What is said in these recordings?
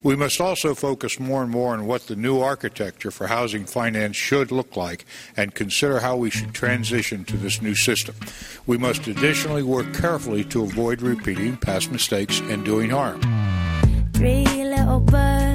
We must also focus more and more on what the new architecture for housing finance should look like and consider how we should transition to this new system. We must additionally work carefully to avoid repeating past mistakes and doing harm. Three little birds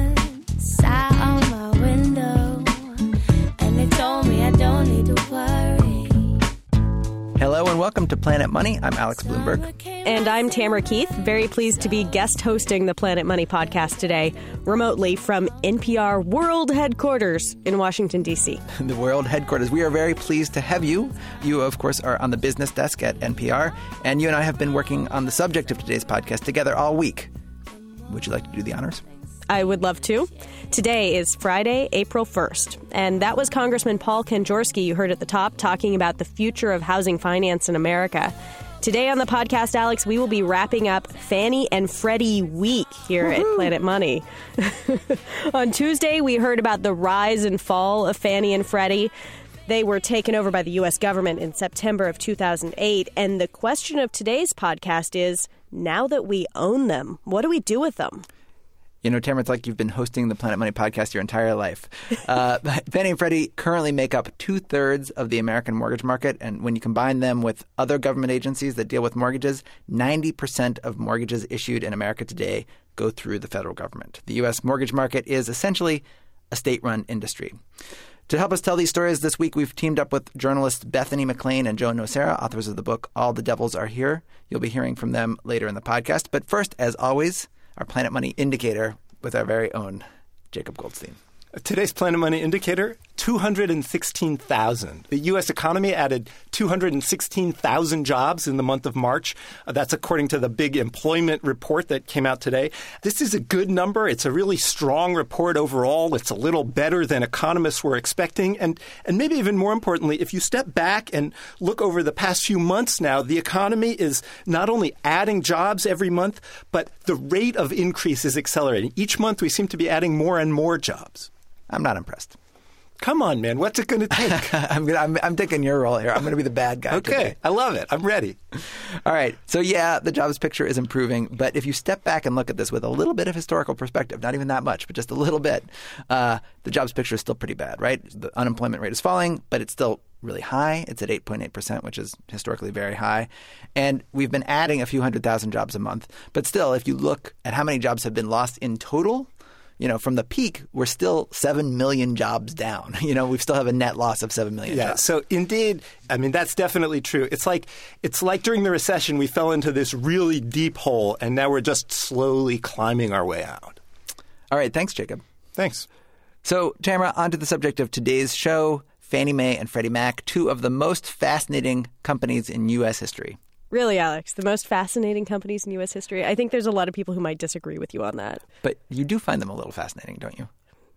welcome to Planet Money. I'm Alex Blumberg. And I'm Tamara Keith, very pleased to be guest hosting the Planet Money podcast today, remotely from NPR World Headquarters in Washington, D.C. The World Headquarters. We are very pleased to have you. You, of course, are on the business desk at NPR, and you and I have been working on the subject of today's podcast together all week. Would you like to do the honors? I would love to. Today is Friday, April 1st, and that was Congressman Paul Kanjorski you heard at the top talking about the future of housing finance in America. Today on the podcast, Alex, we will be wrapping up Fannie and Freddie Week here Woo-hoo. at Planet Money. on Tuesday, we heard about the rise and fall of Fannie and Freddie. They were taken over by the U.S. government in September of 2008. And the question of today's podcast is now that we own them, what do we do with them? You know, Tamara, it's like you've been hosting the Planet Money podcast your entire life. Uh, Fannie and Freddie currently make up two thirds of the American mortgage market. And when you combine them with other government agencies that deal with mortgages, 90% of mortgages issued in America today go through the federal government. The U.S. mortgage market is essentially a state run industry. To help us tell these stories this week, we've teamed up with journalists Bethany McLean and Joe Nocera, authors of the book All the Devils Are Here. You'll be hearing from them later in the podcast. But first, as always, our Planet Money indicator with our very own Jacob Goldstein. Today's Planet Money indicator 216,000. The U.S. economy added 216,000 jobs in the month of March. Uh, that's according to the big employment report that came out today. This is a good number. It's a really strong report overall. It's a little better than economists were expecting. And, and maybe even more importantly, if you step back and look over the past few months now, the economy is not only adding jobs every month, but the rate of increase is accelerating. Each month we seem to be adding more and more jobs. I'm not impressed. Come on, man. What's it going to take? I'm, I'm, I'm, taking your role here. I'm going to be the bad guy. Okay. Today. I love it. I'm ready. All right. So, yeah, the jobs picture is improving. But if you step back and look at this with a little bit of historical perspective, not even that much, but just a little bit, uh, the jobs picture is still pretty bad, right? The unemployment rate is falling, but it's still really high. It's at 8.8%, which is historically very high. And we've been adding a few hundred thousand jobs a month. But still, if you look at how many jobs have been lost in total, you know, from the peak, we're still 7 million jobs down. You know, we still have a net loss of 7 million yeah, jobs. So indeed, I mean, that's definitely true. It's like, it's like during the recession, we fell into this really deep hole, and now we're just slowly climbing our way out. All right. Thanks, Jacob. Thanks. So, Tamara, on to the subject of today's show Fannie Mae and Freddie Mac, two of the most fascinating companies in U.S. history. Really, Alex, the most fascinating companies in U.S. history. I think there's a lot of people who might disagree with you on that. But you do find them a little fascinating, don't you?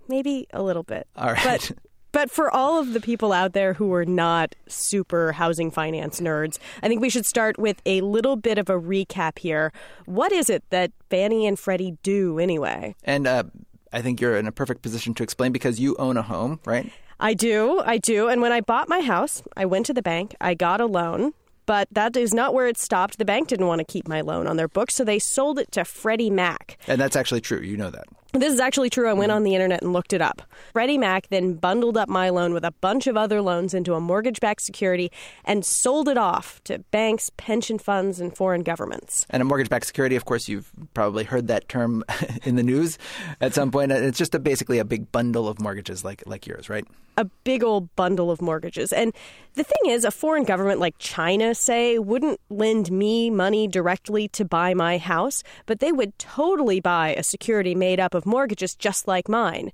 Maybe a little bit. All right. But, but for all of the people out there who are not super housing finance nerds, I think we should start with a little bit of a recap here. What is it that Fannie and Freddie do anyway? And uh, I think you're in a perfect position to explain because you own a home, right? I do. I do. And when I bought my house, I went to the bank, I got a loan. But that is not where it stopped. The bank didn't want to keep my loan on their books, so they sold it to Freddie Mac. And that's actually true. You know that. This is actually true. I went on the internet and looked it up. Freddie Mac then bundled up my loan with a bunch of other loans into a mortgage backed security and sold it off to banks, pension funds, and foreign governments. And a mortgage backed security, of course, you've probably heard that term in the news at some point. It's just a, basically a big bundle of mortgages like, like yours, right? A big old bundle of mortgages. And the thing is, a foreign government like China, say, wouldn't lend me money directly to buy my house, but they would totally buy a security made up of mortgages just like mine.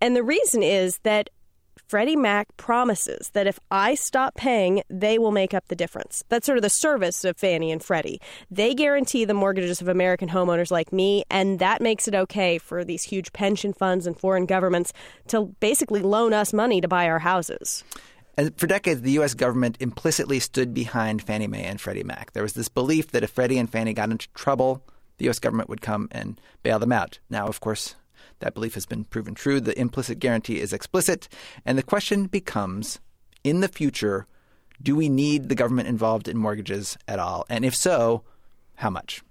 And the reason is that Freddie Mac promises that if I stop paying, they will make up the difference. That's sort of the service of Fannie and Freddie. They guarantee the mortgages of American homeowners like me, and that makes it okay for these huge pension funds and foreign governments to basically loan us money to buy our houses. And for decades, the U.S. government implicitly stood behind Fannie Mae and Freddie Mac. There was this belief that if Freddie and Fannie got into trouble, the U.S. government would come and bail them out. Now, of course, that belief has been proven true. The implicit guarantee is explicit. And the question becomes in the future, do we need the government involved in mortgages at all? And if so, how much?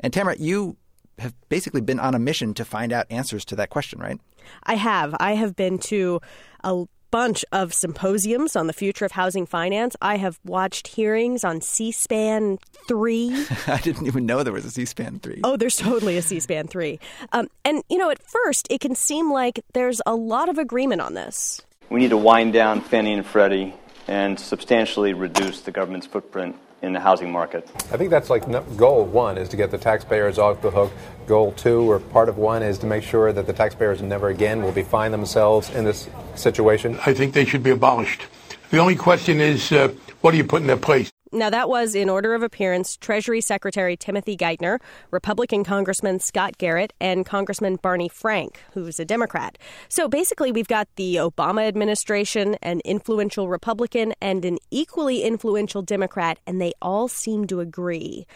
And Tamara, you have basically been on a mission to find out answers to that question, right? I have. I have been to a bunch of symposiums on the future of housing finance. I have watched hearings on C SPAN 3. I didn't even know there was a C SPAN 3. Oh, there's totally a C SPAN 3. Um, and, you know, at first, it can seem like there's a lot of agreement on this. We need to wind down Fannie and Freddie and substantially reduce the government's footprint in the housing market. I think that's like goal one is to get the taxpayers off the hook. Goal two, or part of one, is to make sure that the taxpayers never again will be find themselves in this situation. I think they should be abolished. The only question is, uh, what do you put in their place? Now, that was in order of appearance Treasury Secretary Timothy Geithner, Republican Congressman Scott Garrett, and Congressman Barney Frank, who's a Democrat. So basically, we've got the Obama administration, an influential Republican, and an equally influential Democrat, and they all seem to agree.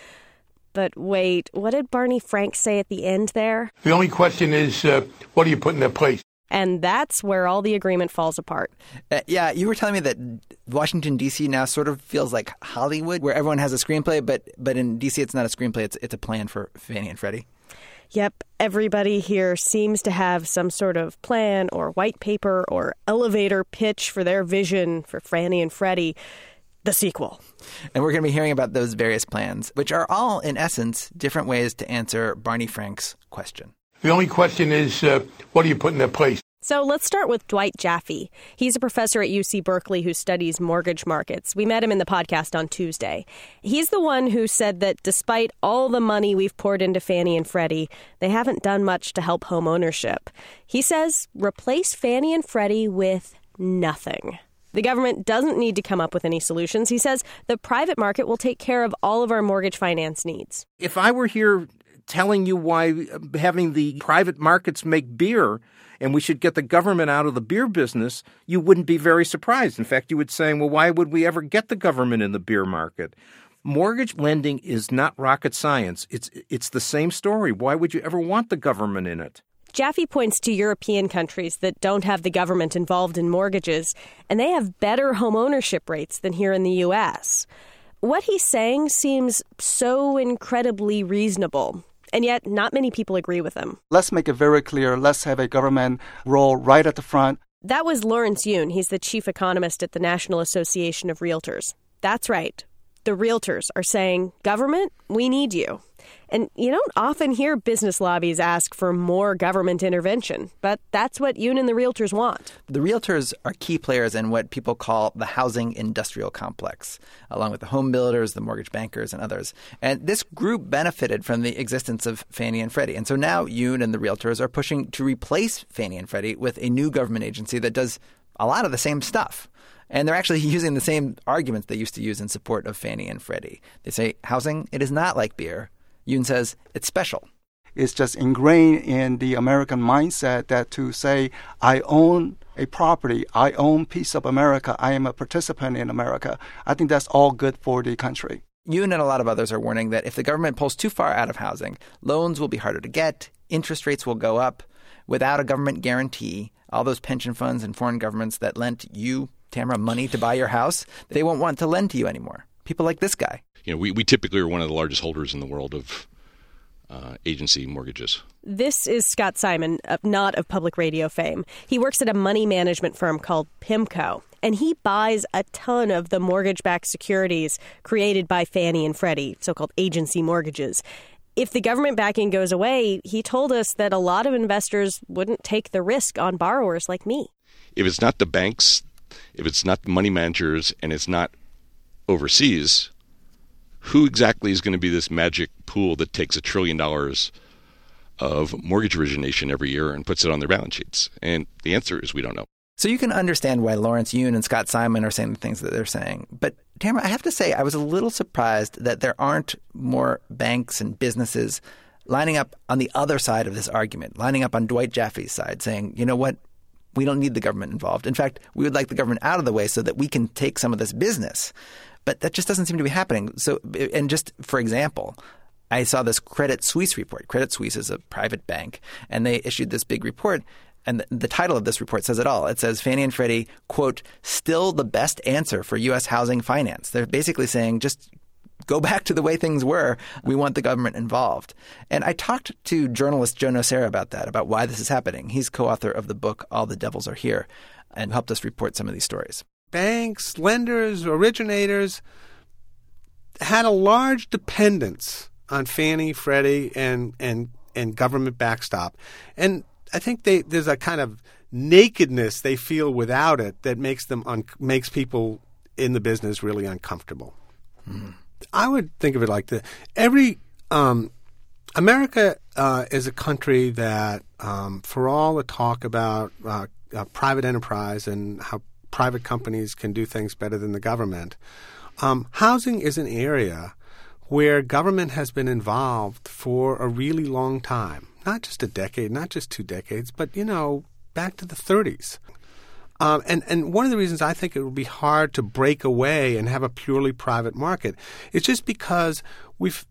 But wait, what did Barney Frank say at the end there? The only question is, uh, what do you put in their place? And that's where all the agreement falls apart. Uh, yeah, you were telling me that Washington D.C. now sort of feels like Hollywood, where everyone has a screenplay, but but in D.C. it's not a screenplay; it's it's a plan for Fannie and Freddie. Yep, everybody here seems to have some sort of plan or white paper or elevator pitch for their vision for Fannie and Freddie, the sequel. And we're going to be hearing about those various plans, which are all, in essence, different ways to answer Barney Frank's question. The only question is, uh, what do you put in their place? So let's start with Dwight Jaffe. He's a professor at UC Berkeley who studies mortgage markets. We met him in the podcast on Tuesday. He's the one who said that despite all the money we've poured into Fannie and Freddie, they haven't done much to help home ownership. He says replace Fannie and Freddie with nothing. The government doesn't need to come up with any solutions. He says the private market will take care of all of our mortgage finance needs. If I were here telling you why uh, having the private markets make beer and we should get the government out of the beer business, you wouldn't be very surprised. In fact, you would say, well, why would we ever get the government in the beer market? Mortgage lending is not rocket science. It's it's the same story. Why would you ever want the government in it? Jaffe points to European countries that don't have the government involved in mortgages, and they have better home ownership rates than here in the US. What he's saying seems so incredibly reasonable and yet not many people agree with him. Let's make it very clear. Let's have a government role right at the front. That was Lawrence Yun. He's the chief economist at the National Association of Realtors. That's right. The realtors are saying, government, we need you. And you don't often hear business lobbies ask for more government intervention, but that's what Yun and the realtors want. The realtors are key players in what people call the housing industrial complex, along with the home builders, the mortgage bankers, and others. And this group benefited from the existence of Fannie and Freddie. And so now Yun and the realtors are pushing to replace Fannie and Freddie with a new government agency that does a lot of the same stuff. And they're actually using the same arguments they used to use in support of Fannie and Freddie. They say housing, it is not like beer. Yun says it's special. It's just ingrained in the American mindset that to say, I own a property, I own piece of America, I am a participant in America, I think that's all good for the country. Yun and a lot of others are warning that if the government pulls too far out of housing, loans will be harder to get, interest rates will go up. Without a government guarantee, all those pension funds and foreign governments that lent you, Tamara, money to buy your house, they won't want to lend to you anymore. People like this guy you know, we, we typically are one of the largest holders in the world of uh, agency mortgages. This is Scott Simon, not of public radio fame. He works at a money management firm called PIMCO, and he buys a ton of the mortgage backed securities created by Fannie and Freddie, so called agency mortgages. If the government backing goes away, he told us that a lot of investors wouldn't take the risk on borrowers like me. If it's not the banks, if it's not the money managers, and it's not overseas, who exactly is going to be this magic pool that takes a trillion dollars of mortgage origination every year and puts it on their balance sheets? And the answer is we don't know. So you can understand why Lawrence Yun and Scott Simon are saying the things that they're saying. But Tamara, I have to say, I was a little surprised that there aren't more banks and businesses lining up on the other side of this argument, lining up on Dwight Jaffe's side, saying, you know what? We don't need the government involved. In fact, we would like the government out of the way so that we can take some of this business. But that just doesn't seem to be happening. So, and just for example, I saw this Credit Suisse report. Credit Suisse is a private bank, and they issued this big report. And the, the title of this report says it all. It says Fannie and Freddie, quote, still the best answer for U.S. housing finance. They're basically saying just go back to the way things were. We want the government involved. And I talked to journalist Joe Nocera about that, about why this is happening. He's co author of the book All the Devils Are Here and helped us report some of these stories. Banks, lenders, originators had a large dependence on Fannie, Freddie, and, and, and government backstop. And I think they, there's a kind of nakedness they feel without it that makes them un- makes people in the business really uncomfortable. Mm. I would think of it like this: every um, America uh, is a country that, um, for all the talk about uh, uh, private enterprise and how private companies can do things better than the government, um, housing is an area where government has been involved for a really long time. Not just a decade, not just two decades, but you know, back to the 30s. Um, and, and one of the reasons I think it would be hard to break away and have a purely private market is just because we've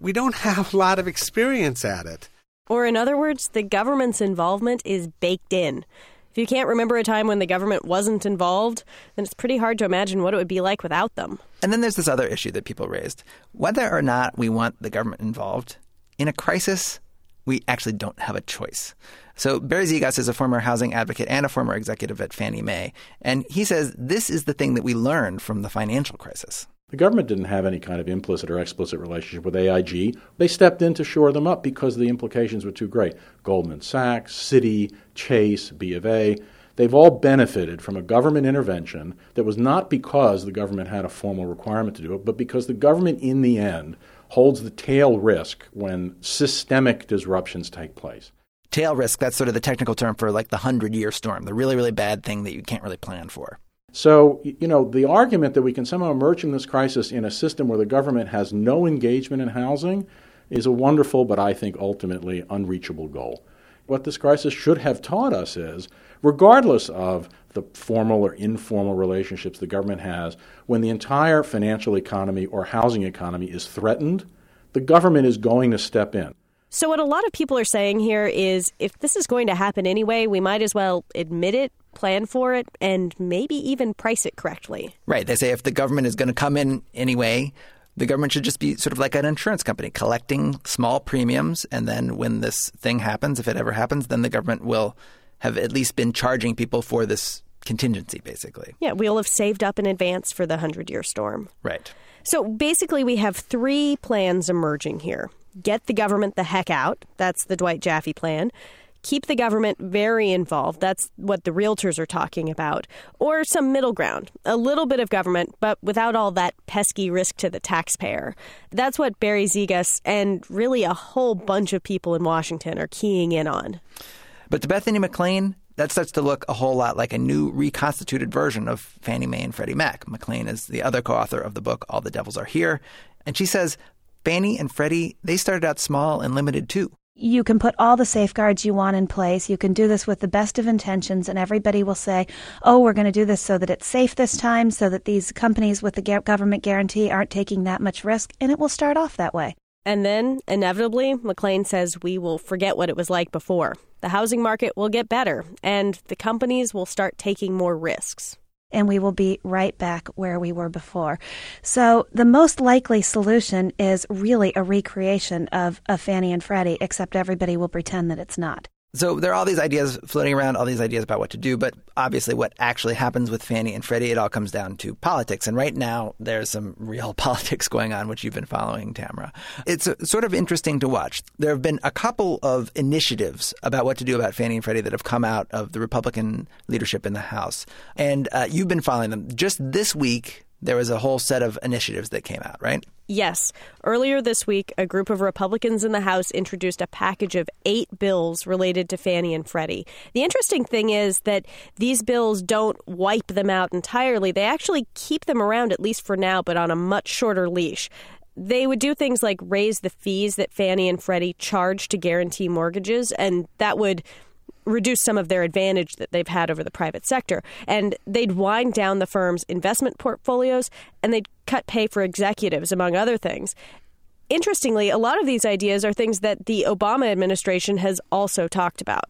we don't have a lot of experience at it. Or in other words, the government's involvement is baked in. If you can't remember a time when the government wasn't involved, then it's pretty hard to imagine what it would be like without them. And then there's this other issue that people raised. Whether or not we want the government involved, in a crisis, we actually don't have a choice. So Barry Zigas is a former housing advocate and a former executive at Fannie Mae. And he says this is the thing that we learned from the financial crisis. The government didn't have any kind of implicit or explicit relationship with AIG. They stepped in to shore them up because the implications were too great. Goldman Sachs, Citi, Chase, B of A, they've all benefited from a government intervention that was not because the government had a formal requirement to do it, but because the government in the end holds the tail risk when systemic disruptions take place. Tail risk, that's sort of the technical term for like the 100 year storm, the really, really bad thing that you can't really plan for. So, you know, the argument that we can somehow emerge from this crisis in a system where the government has no engagement in housing is a wonderful, but I think ultimately unreachable goal. What this crisis should have taught us is, regardless of the formal or informal relationships the government has, when the entire financial economy or housing economy is threatened, the government is going to step in. So, what a lot of people are saying here is if this is going to happen anyway, we might as well admit it, plan for it, and maybe even price it correctly. Right. They say if the government is going to come in anyway, the government should just be sort of like an insurance company collecting small premiums. And then when this thing happens, if it ever happens, then the government will have at least been charging people for this contingency, basically. Yeah, we'll have saved up in advance for the 100 year storm. Right. So basically, we have three plans emerging here get the government the heck out. That's the Dwight Jaffe plan. Keep the government very involved. That's what the realtors are talking about. Or some middle ground, a little bit of government, but without all that pesky risk to the taxpayer. That's what Barry Zigas and really a whole bunch of people in Washington are keying in on. But to Bethany McLean, that starts to look a whole lot like a new reconstituted version of Fannie Mae and Freddie Mac. McLean is the other co author of the book All the Devils Are Here. And she says Fannie and Freddie, they started out small and limited too. You can put all the safeguards you want in place. You can do this with the best of intentions, and everybody will say, oh, we're going to do this so that it's safe this time, so that these companies with the government guarantee aren't taking that much risk, and it will start off that way. And then, inevitably, McLean says we will forget what it was like before. The housing market will get better, and the companies will start taking more risks and we will be right back where we were before. So the most likely solution is really a recreation of, of Fannie and Freddie, except everybody will pretend that it's not. So there are all these ideas floating around, all these ideas about what to do, but obviously what actually happens with Fannie and Freddie, it all comes down to politics. And right now, there's some real politics going on, which you've been following, Tamara. It's uh, sort of interesting to watch. There have been a couple of initiatives about what to do about Fannie and Freddie that have come out of the Republican leadership in the House. And uh, you've been following them. Just this week, there was a whole set of initiatives that came out, right? Yes. Earlier this week, a group of Republicans in the House introduced a package of eight bills related to Fannie and Freddie. The interesting thing is that these bills don't wipe them out entirely. They actually keep them around, at least for now, but on a much shorter leash. They would do things like raise the fees that Fannie and Freddie charge to guarantee mortgages, and that would reduce some of their advantage that they've had over the private sector. And they'd wind down the firm's investment portfolios and they'd cut pay for executives, among other things. Interestingly, a lot of these ideas are things that the Obama administration has also talked about.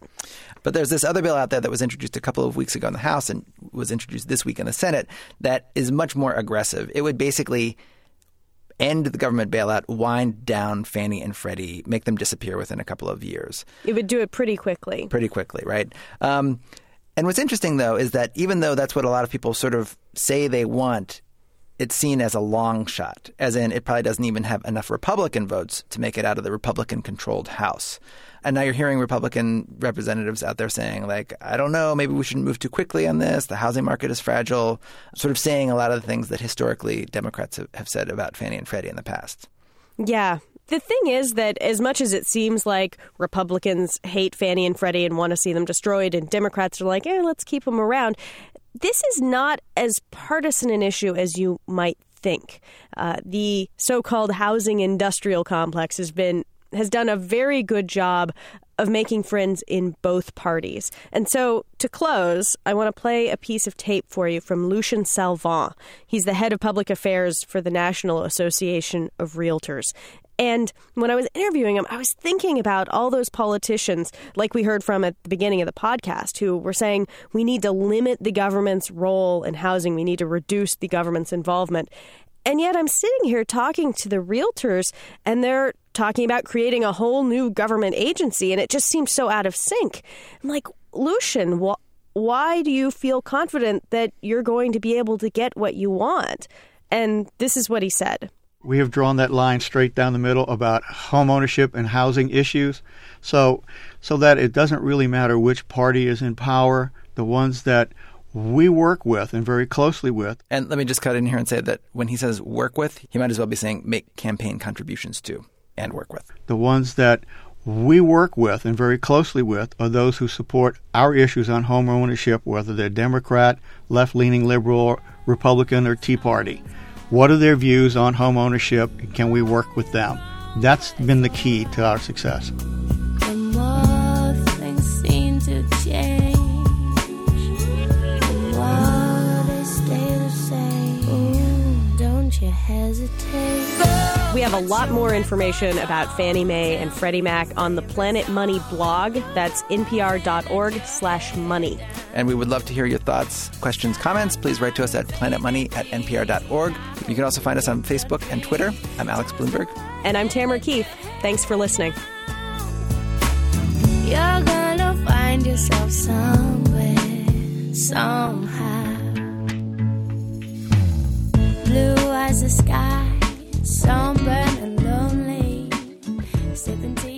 But there's this other bill out there that was introduced a couple of weeks ago in the House and was introduced this week in the Senate that is much more aggressive. It would basically end the government bailout, wind down Fannie and Freddie, make them disappear within a couple of years. It would do it pretty quickly. Pretty quickly, right? Um, and what's interesting, though, is that even though that's what a lot of people sort of say they want, it's seen as a long shot, as in it probably doesn't even have enough Republican votes to make it out of the Republican controlled House. And now you're hearing Republican representatives out there saying, like, I don't know, maybe we shouldn't move too quickly on this. The housing market is fragile, sort of saying a lot of the things that historically Democrats have, said about Fannie and Freddie in the past. Yeah. The thing is that as much as it seems like Republicans hate Fannie and Freddie and want to see them destroyed, and Democrats are like, eh, let's keep them around, this is not as partisan an issue as you might think. Uh, the so called housing industrial complex has been has done a very good job of making friends in both parties. And so, to close, I want to play a piece of tape for you from Lucien Salvant. He's the head of public affairs for the National Association of Realtors. And when I was interviewing him, I was thinking about all those politicians, like we heard from at the beginning of the podcast, who were saying we need to limit the government's role in housing, we need to reduce the government's involvement. And yet I'm sitting here talking to the realtors, and they're talking about creating a whole new government agency, and it just seems so out of sync. I'm like, Lucien, wh- why do you feel confident that you're going to be able to get what you want? And this is what he said. We have drawn that line straight down the middle about home ownership and housing issues, so so that it doesn't really matter which party is in power. The ones that we work with and very closely with. And let me just cut in here and say that when he says work with, he might as well be saying make campaign contributions to and work with. The ones that we work with and very closely with are those who support our issues on home ownership, whether they're Democrat, left leaning liberal, Republican, or Tea Party. What are their views on home ownership can we work with them? That's been the key to our success. We have a lot more information about Fannie Mae and Freddie Mac on the Planet Money blog. That's npr.org slash money. And we would love to hear your thoughts, questions, comments. Please write to us at planetmoney at npr.org. You can also find us on Facebook and Twitter. I'm Alex Blumberg. And I'm Tamara Keith. Thanks for listening. You're gonna find yourself somewhere, somehow. Blue as the sky, sunburned and lonely, sipping tea.